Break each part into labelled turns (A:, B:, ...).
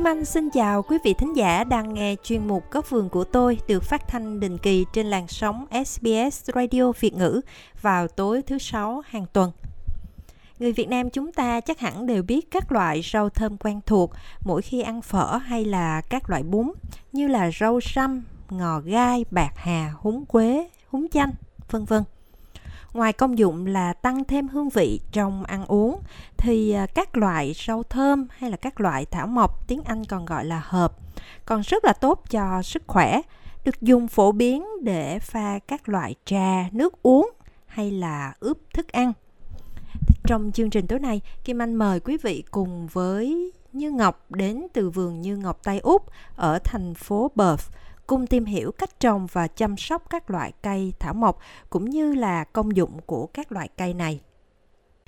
A: Kim Anh xin chào quý vị thính giả đang nghe chuyên mục Góc vườn của tôi được phát thanh định kỳ trên làn sóng SBS Radio Việt ngữ vào tối thứ sáu hàng tuần. Người Việt Nam chúng ta chắc hẳn đều biết các loại rau thơm quen thuộc mỗi khi ăn phở hay là các loại bún như là rau răm, ngò gai, bạc hà, húng quế, húng chanh, vân vân. Ngoài công dụng là tăng thêm hương vị trong ăn uống thì à, các loại rau thơm hay là các loại thảo mộc tiếng Anh còn gọi là hợp còn rất là tốt cho sức khỏe được dùng phổ biến để pha các loại trà, nước uống hay là ướp thức ăn. Trong chương trình tối nay, Kim Anh mời quý vị cùng với Như Ngọc đến từ vườn Như Ngọc Tây Úc ở thành phố Perth cùng tìm hiểu cách trồng và chăm sóc các loại cây thảo mộc cũng như là công dụng của các loại cây này.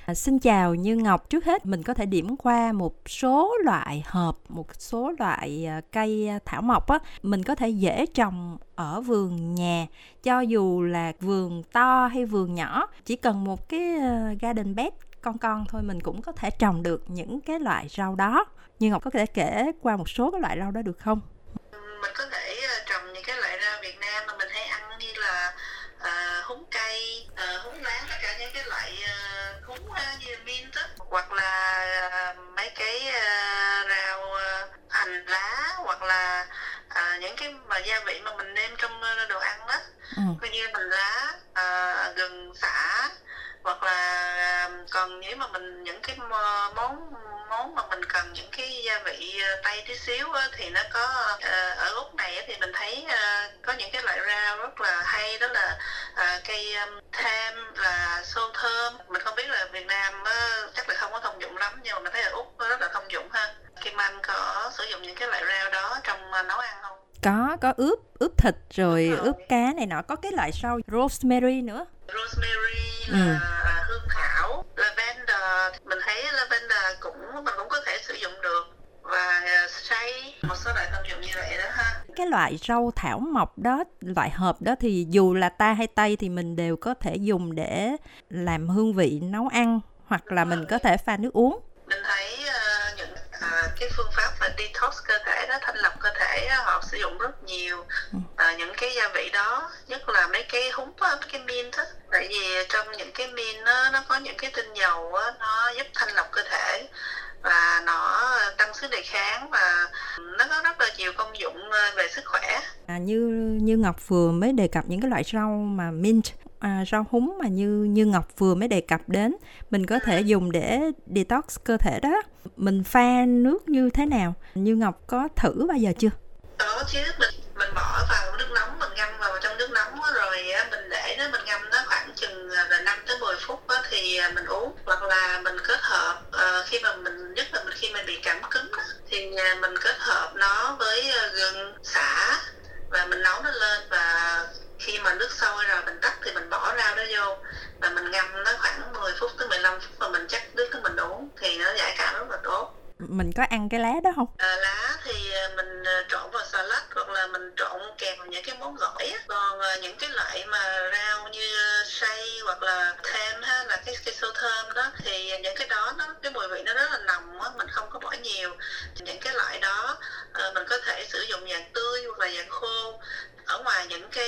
A: À, xin chào Như Ngọc, trước hết mình có thể điểm qua một số loại hợp, một số loại à, cây à, thảo mộc á, mình có thể dễ trồng ở vườn nhà, cho dù là vườn to hay vườn nhỏ, chỉ cần một cái à, garden bed con con thôi mình cũng có thể trồng được những cái loại rau đó. Như Ngọc có thể kể qua một số cái loại rau đó được không?
B: Mình có thể trồng những cái loại rau Việt Nam mà mình hay ăn như là uh, húng cây, uh, húng lá, tất cả những cái loại uh, húng uh, như mint đó. hoặc là uh, mấy cái uh, rau uh, hành lá hoặc là uh, những cái mà gia vị mà mình nêm trong uh, đồ ăn đó, ừ. coi như hành lá, uh, gừng, xả hoặc là uh, còn nếu mà mình những cái món món mà mình cần những cái gia vị ờ, tây tí xíu á, thì nó có uh, ở úc này thì mình thấy uh, có những cái loại rau rất là hay đó là uh, cây um, tham là xô thơm. Mình không biết là việt nam uh, chắc là không có thông dụng lắm nhưng mà mình thấy ở úc rất là thông dụng ha. Kim anh có sử dụng những cái loại rau đó trong uh, nấu ăn không?
A: Có có ướp ướp thịt rồi, rồi ướp cá này nọ. Có cái loại rau rosemary nữa.
B: Rosemary là ừ. hương thảo lavender. Mình thấy lavender cũng mình cũng có thể sử dụng được. Và xay một số loại công dụng như vậy đó ha.
A: Cái loại rau thảo mộc đó loại hợp đó thì dù là ta hay tây thì mình đều có thể dùng để làm hương vị nấu ăn hoặc là mình có thể pha nước uống.
B: Mình thấy cái phương pháp mà detox cơ thể đó thanh lọc cơ thể đó, họ sử dụng rất nhiều. Uh, những cái gia vị đó nhất là mấy cái húng mấy cái mint đó tại vì trong những cái mint nó nó có những cái tinh dầu á, nó giúp thanh lọc cơ thể và nó tăng sức đề kháng và nó có rất là nhiều công dụng ờ, về sức khỏe.
A: À, như như Ngọc vừa mới đề cập những cái loại rau mà mint à, rau húng mà như như Ngọc vừa mới đề cập đến mình có thể dùng để detox cơ thể đó. Mình pha nước như thế nào? Như Ngọc có thử bao giờ chưa?
B: Có chứ mình mình bỏ vào nước nóng mình ngâm vào trong nước nóng rồi mình để nó mình ngâm nó khoảng chừng à, là 5 tới 10 phút thì à, mình uống hoặc là mình kết hợp ờ, khi mà mình nhất là mình khi mình bị cảm cúm thì à, mình kết hợp nó với gừng xả và mình nấu nó lên và khi mà nước sôi rồi mình mình
A: có ăn cái lá đó không?
B: À, lá thì à, mình à, trộn vào salad hoặc là mình trộn kèm vào những cái món gỏi á. Còn à, những cái loại mà rau như xay hoặc là thêm ha là cái cái sô thơm đó thì những cái đó nó cái mùi vị nó rất là nồng á, mình không có bỏ nhiều. Những cái loại đó mình có thể sử dụng dạng tươi hoặc là dạng khô ở ngoài những cái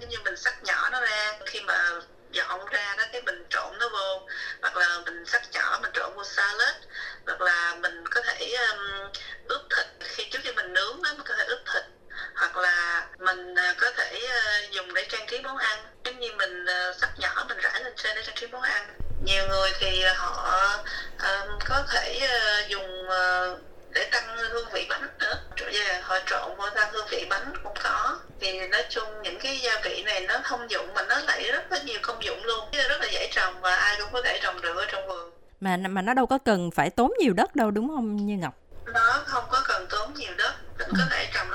B: nếu như mình xác nó thông dụng mà nó lại rất là nhiều công dụng luôn. Rất là dễ trồng và ai cũng có thể trồng được ở trong vườn.
A: Mà mà nó đâu có cần phải tốn nhiều đất đâu đúng không như ngọc?
B: Nó không có cần tốn nhiều đất mình có thể trồng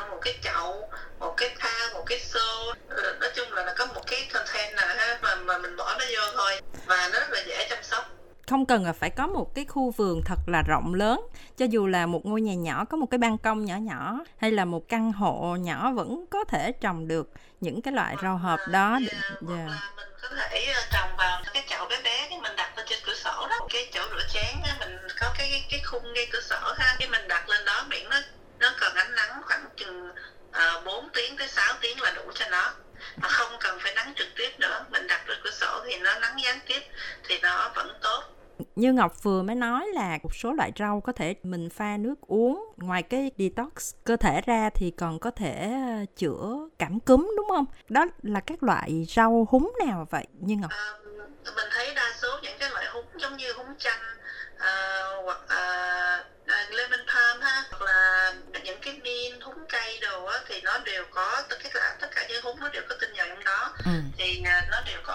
A: không cần là phải có một cái khu vườn thật là rộng lớn. Cho dù là một ngôi nhà nhỏ có một cái ban công nhỏ nhỏ hay là một căn hộ nhỏ vẫn có thể trồng được những cái loại rau hợp đó
B: yeah, yeah. mình có thể ờ, trồng vào cái chậu bé bé cái mình đặt lên trên cửa sổ đó. Cái chỗ rửa chén á mình có cái cái khung ngay cửa sổ ha. Cái mình đặt lên đó miệng nó nó cần ánh nắng khoảng chừng uh, ờ, 4 tiếng tới 6 tiếng là đủ cho nó. Mà không cần phải nắng trực tiếp nữa. Mình đặt lên cửa sổ thì nó nắng gián tiếp thì nó vẫn tốt
A: như Ngọc vừa mới nói là một số loại rau có thể mình pha nước uống ngoài cái detox cơ thể ra thì còn có thể ờ, chữa cảm cúm đúng không? Đó là các loại rau húng nào vậy như Ngọc? À,
B: mình thấy đa số những cái loại húng giống như húng chanh uh, hoặc uh, lemon palm ha hoặc là những cái min húng cây đồ á thì nó đều có tất cả tất cả những húng nó đều có tinh dầu trong đó ừ. thì nó đều có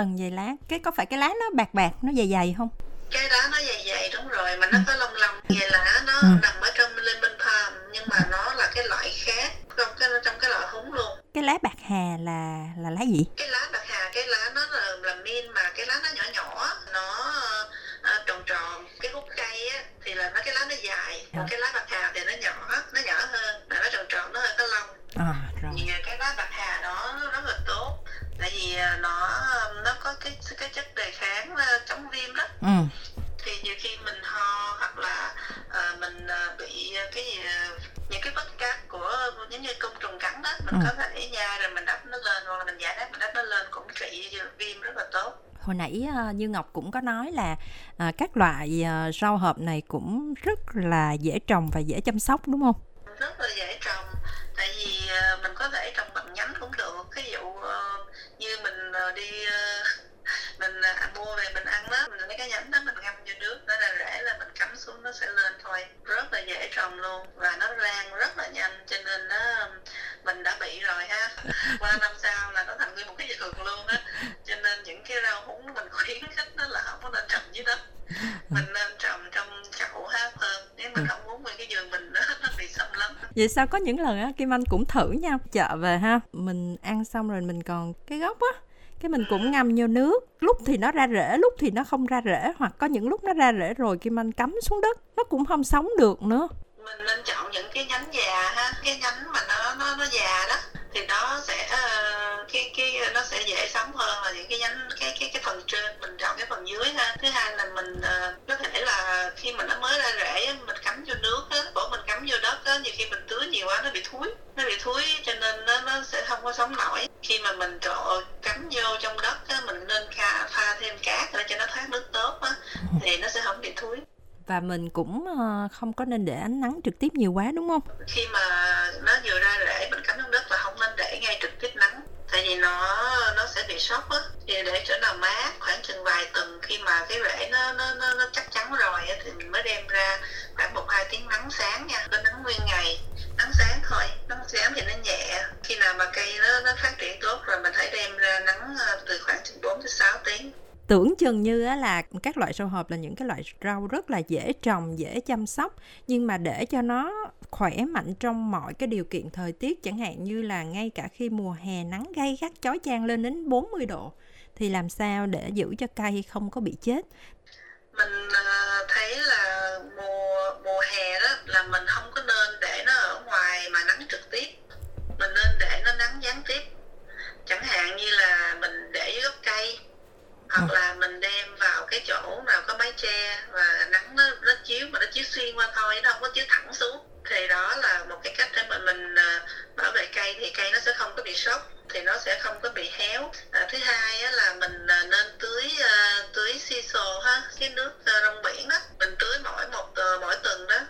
A: tầng dày lá cái có phải cái lá nó bạc bạc nó dày dày không
B: cái đó nó dày dày đúng rồi mà nó ừ. có lông lông vậy là nó ừ. nằm ở trong lemon palm nhưng mà nó là cái loại khác trong cái trong cái loại húng luôn
A: cái lá bạc hà là là lá gì
B: cái lá bạc hà cái lá nó là là min mà cái lá nó nhỏ nhỏ nó uh, tròn tròn cái hút cây á thì là nó cái lá nó dài còn cái lá bạc hà thì nó nhỏ nó nhỏ hơn mà nó tròn tròn nó hơi có lông à, rồi. Cái lá bạc hà như
A: ngọc cũng có nói là à, các loại à, rau hợp này cũng rất là dễ trồng và dễ chăm sóc đúng không?
B: Rất là dễ trồng tại vì à, mình có thể trồng bằng nhánh cũng được. Ví dụ à, như mình à, đi à, mình à, mua về mình ăn đó mình lấy cái nhánh đó mình ngâm vô nước nó là rễ là mình cắm xuống nó sẽ lên thôi. Rất là dễ trồng luôn và nó lan rất là nhanh cho nên nó mình đã bị rồi ha. Qua năm sau là nó thành nguyên một cái vườn luôn á. Cho nên những cái rau
A: vậy sao có những lần á, kim anh cũng thử nha, chợ về ha, mình ăn xong rồi mình còn cái gốc á, cái mình cũng ngâm vô nước, lúc thì nó ra rễ, lúc thì nó không ra rễ, hoặc có những lúc nó ra rễ rồi kim anh cắm xuống đất, nó cũng không sống được nữa.
B: Mình nên chọn những cái nhánh già ha, cái nhánh mà nó nó nó già đó, thì nó sẽ ờ, nhiều quá nó bị thúi nó bị thúi cho nên nó nó sẽ không có sống nổi. Khi mà mình trộn cắm vô trong đất á mình nên pha, pha thêm cát để cho nó thoát nước tốt á thì nó sẽ không bị thúi.
A: Và mình cũng ờ, không có nên để ánh nắng trực tiếp nhiều quá đúng không?
B: Khi mà nó vừa ra rễ mình cắm xuống đất là không nên để ngay trực tiếp nắng tại vì nó nó sẽ bị sốc á. Thì để chỗ nào mát khoảng chừng vài tuần khi mà cái rễ nó nó nó, nó chắc chắn rồi á thì mình mới đem ra khoảng một hai tiếng nắng sáng nha có nắng nguyên ngày thôi nắng sáng thì nó nhẹ. Khi nào mà cây nó nó phát triển tốt rồi mình hãy đem ra nắng ờ, từ khoảng chừng 4 tới 6 tiếng.
A: Tưởng chừng như là các loại rau hộp là những cái loại rau rất là dễ trồng dễ chăm sóc nhưng mà để cho nó khỏe mạnh trong mọi cái điều kiện thời tiết chẳng hạn như là ngay cả khi mùa hè nắng gay gắt chói chang lên đến 40 độ thì làm sao để giữ cho cây không có bị chết?
B: Mình hoặc ừ. là mình đem vào cái chỗ nào có mái che và nắng nó, nó chiếu mà nó chiếu xuyên qua thôi nó không có chiếu thẳng xuống. Thì đó là một cái cách để mà mình uh, bảo vệ cây thì cây nó sẽ không có bị sốc thì nó sẽ không có bị héo. À, thứ hai á, là mình uh, nên tưới uh, tưới siso ha cái nước uh, rong biển đó. Mình tưới mỗi một uh, mỗi tuần đó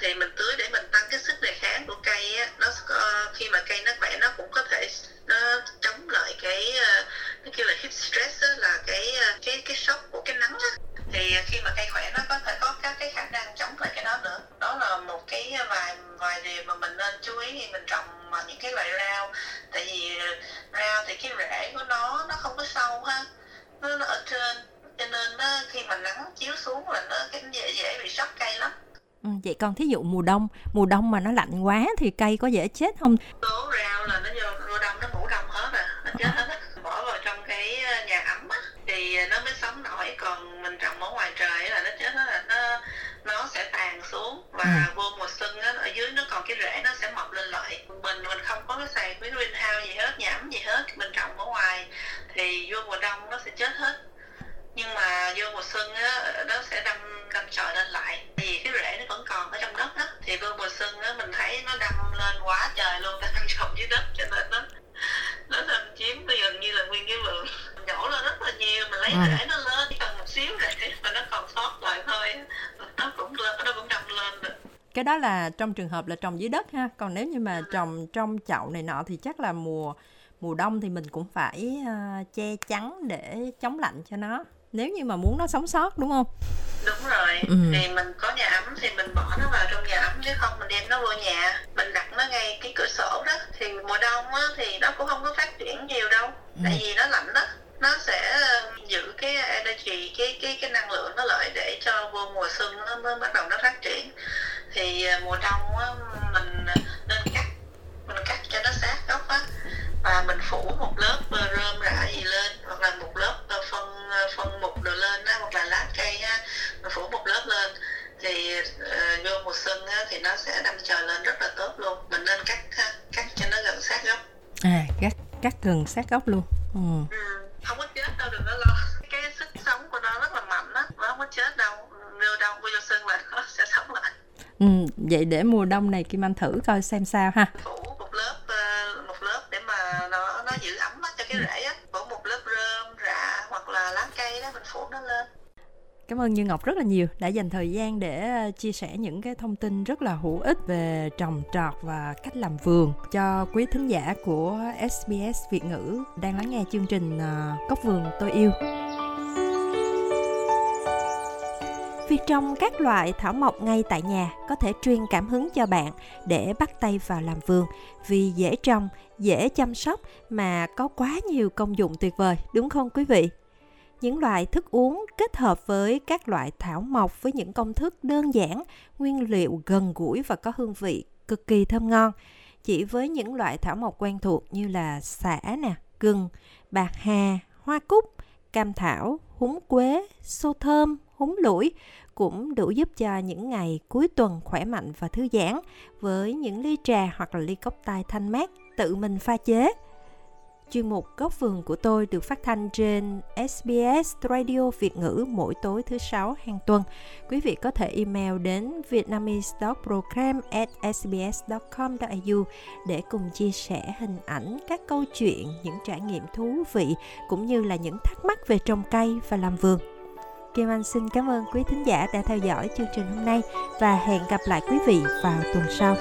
B: thì mình tưới để mình tăng cái sức đề kháng của cây á. Nó uh, khi mà cây nó khỏe nó cũng có thể nó chống lại cái uh, nó kêu là heat stress những cái loại rau. Tại vì ờ, rau thì cái rễ của nó nó không có sâu ha. Nó, nó ở trên cho nên nó, khi mà nắng chiếu xuống là nó cái dễ dễ bị sốc cây lắm.
A: Ừ, vậy còn thí dụ mùa đông mùa đông mà nó lạnh quá thì cây có dễ chết không?
B: Số rau là nó vô mùa đông nó ngủ đông hết à nó chết hết á. Bỏ vào trong cái ờ, nhà ấm á thì nó mới sống nổi. Còn mình trồng ở ngoài trời là nó sẽ tàn xuống và ừ. vô mùa xuân á ở dưới nó còn cái rễ nó sẽ mọc lên lại. Mình mình không có cái xài cái greenhouse gì hết nhà ấm gì hết mình trồng ở ngoài thì vô mùa đông nó sẽ chết hết. Nhưng mà vô mùa xuân á nó sẽ đâm đâm chồi lên lại. Vì cái rễ nó vẫn còn ở trong đất á thì vô mùa xuân á cái
A: đó là trong trường hợp là trồng dưới đất ha. Còn nếu như mà trồng trong chậu này nọ thì chắc là mùa mùa đông thì mình cũng phải uh, che chắn để chống lạnh cho nó. Nếu như mà muốn nó sống sót đúng không?
B: Đúng rồi. Ừ. thì mình có nhà ấm thì mình bỏ nó vào trong nhà ấm chứ không mình đem nó vô nhà. Mình đặt nó ngay cái cửa sổ đó. Thì mùa đông á, thì nó cũng không có phát triển nhiều đâu. Ừ. tại vì nó lạnh đó. Nó sẽ ờ, giữ cái energy cái cái cái năng lượng nó lại để cho vô mùa xuân nó mới bắt đầu nó phát triển thì ờ, mùa đông á, mình nên cắt mình cắt cho nó sát gốc á. Và mình phủ một lớp ờ, rơm rạ gì lên hoặc là một lớp phân phân mục đồ lên á hoặc là lá cây á mình phủ một lớp lên. Thì uh, vô mùa xuân á, thì nó sẽ đâm chồi lên rất là tốt luôn. Mình nên cắt cắt cho nó gần sát gốc.
A: À cắt cắt gần sát gốc luôn.
B: Ừ. ừ
A: vậy để mùa đông này kim anh thử coi xem sao ha.
B: Phủ một lớp uh, một lớp để mà nó nó giữ ấm cho cái rễ á. Phủ một lớp rơm rạ hoặc là lá cây đó mình phủ nó lên.
A: Cảm ơn Như Ngọc rất là nhiều đã dành thời gian để ờ, chia sẻ những cái thông tin rất là hữu ích về trồng trọt và cách làm vườn cho quý thính giả của SBS Việt ngữ đang lắng nghe chương trình ờ, Cốc vườn tôi yêu. Việc trồng các loại thảo mộc ngay tại nhà có thể truyền cảm hứng cho bạn để bắt tay vào làm vườn vì dễ trồng, dễ chăm sóc mà có quá nhiều công dụng tuyệt vời, đúng không quý vị? những loại thức uống kết hợp với các loại thảo mộc với những công thức đơn giản, nguyên liệu gần gũi và có hương vị cực kỳ thơm ngon. Chỉ với những loại thảo mộc quen thuộc như là xả nè, gừng, bạc hà, hoa cúc, cam thảo, húng quế, xô thơm, húng lủi cũng đủ giúp cho những ngày cuối tuần khỏe mạnh và thư giãn với những ly trà hoặc là ly cốc tai thanh mát tự mình pha chế. Chuyên mục Góc vườn của tôi được phát thanh trên SBS Radio Việt ngữ mỗi tối thứ sáu hàng tuần. Quý vị có thể email đến vietnamese.program@sbs.com.au để cùng chia sẻ hình ảnh, các câu chuyện, những trải nghiệm thú vị cũng như là những thắc mắc về trồng cây và làm vườn. Kim Anh xin cảm ơn quý thính giả đã theo dõi chương trình hôm nay và hẹn gặp lại quý vị vào tuần sau.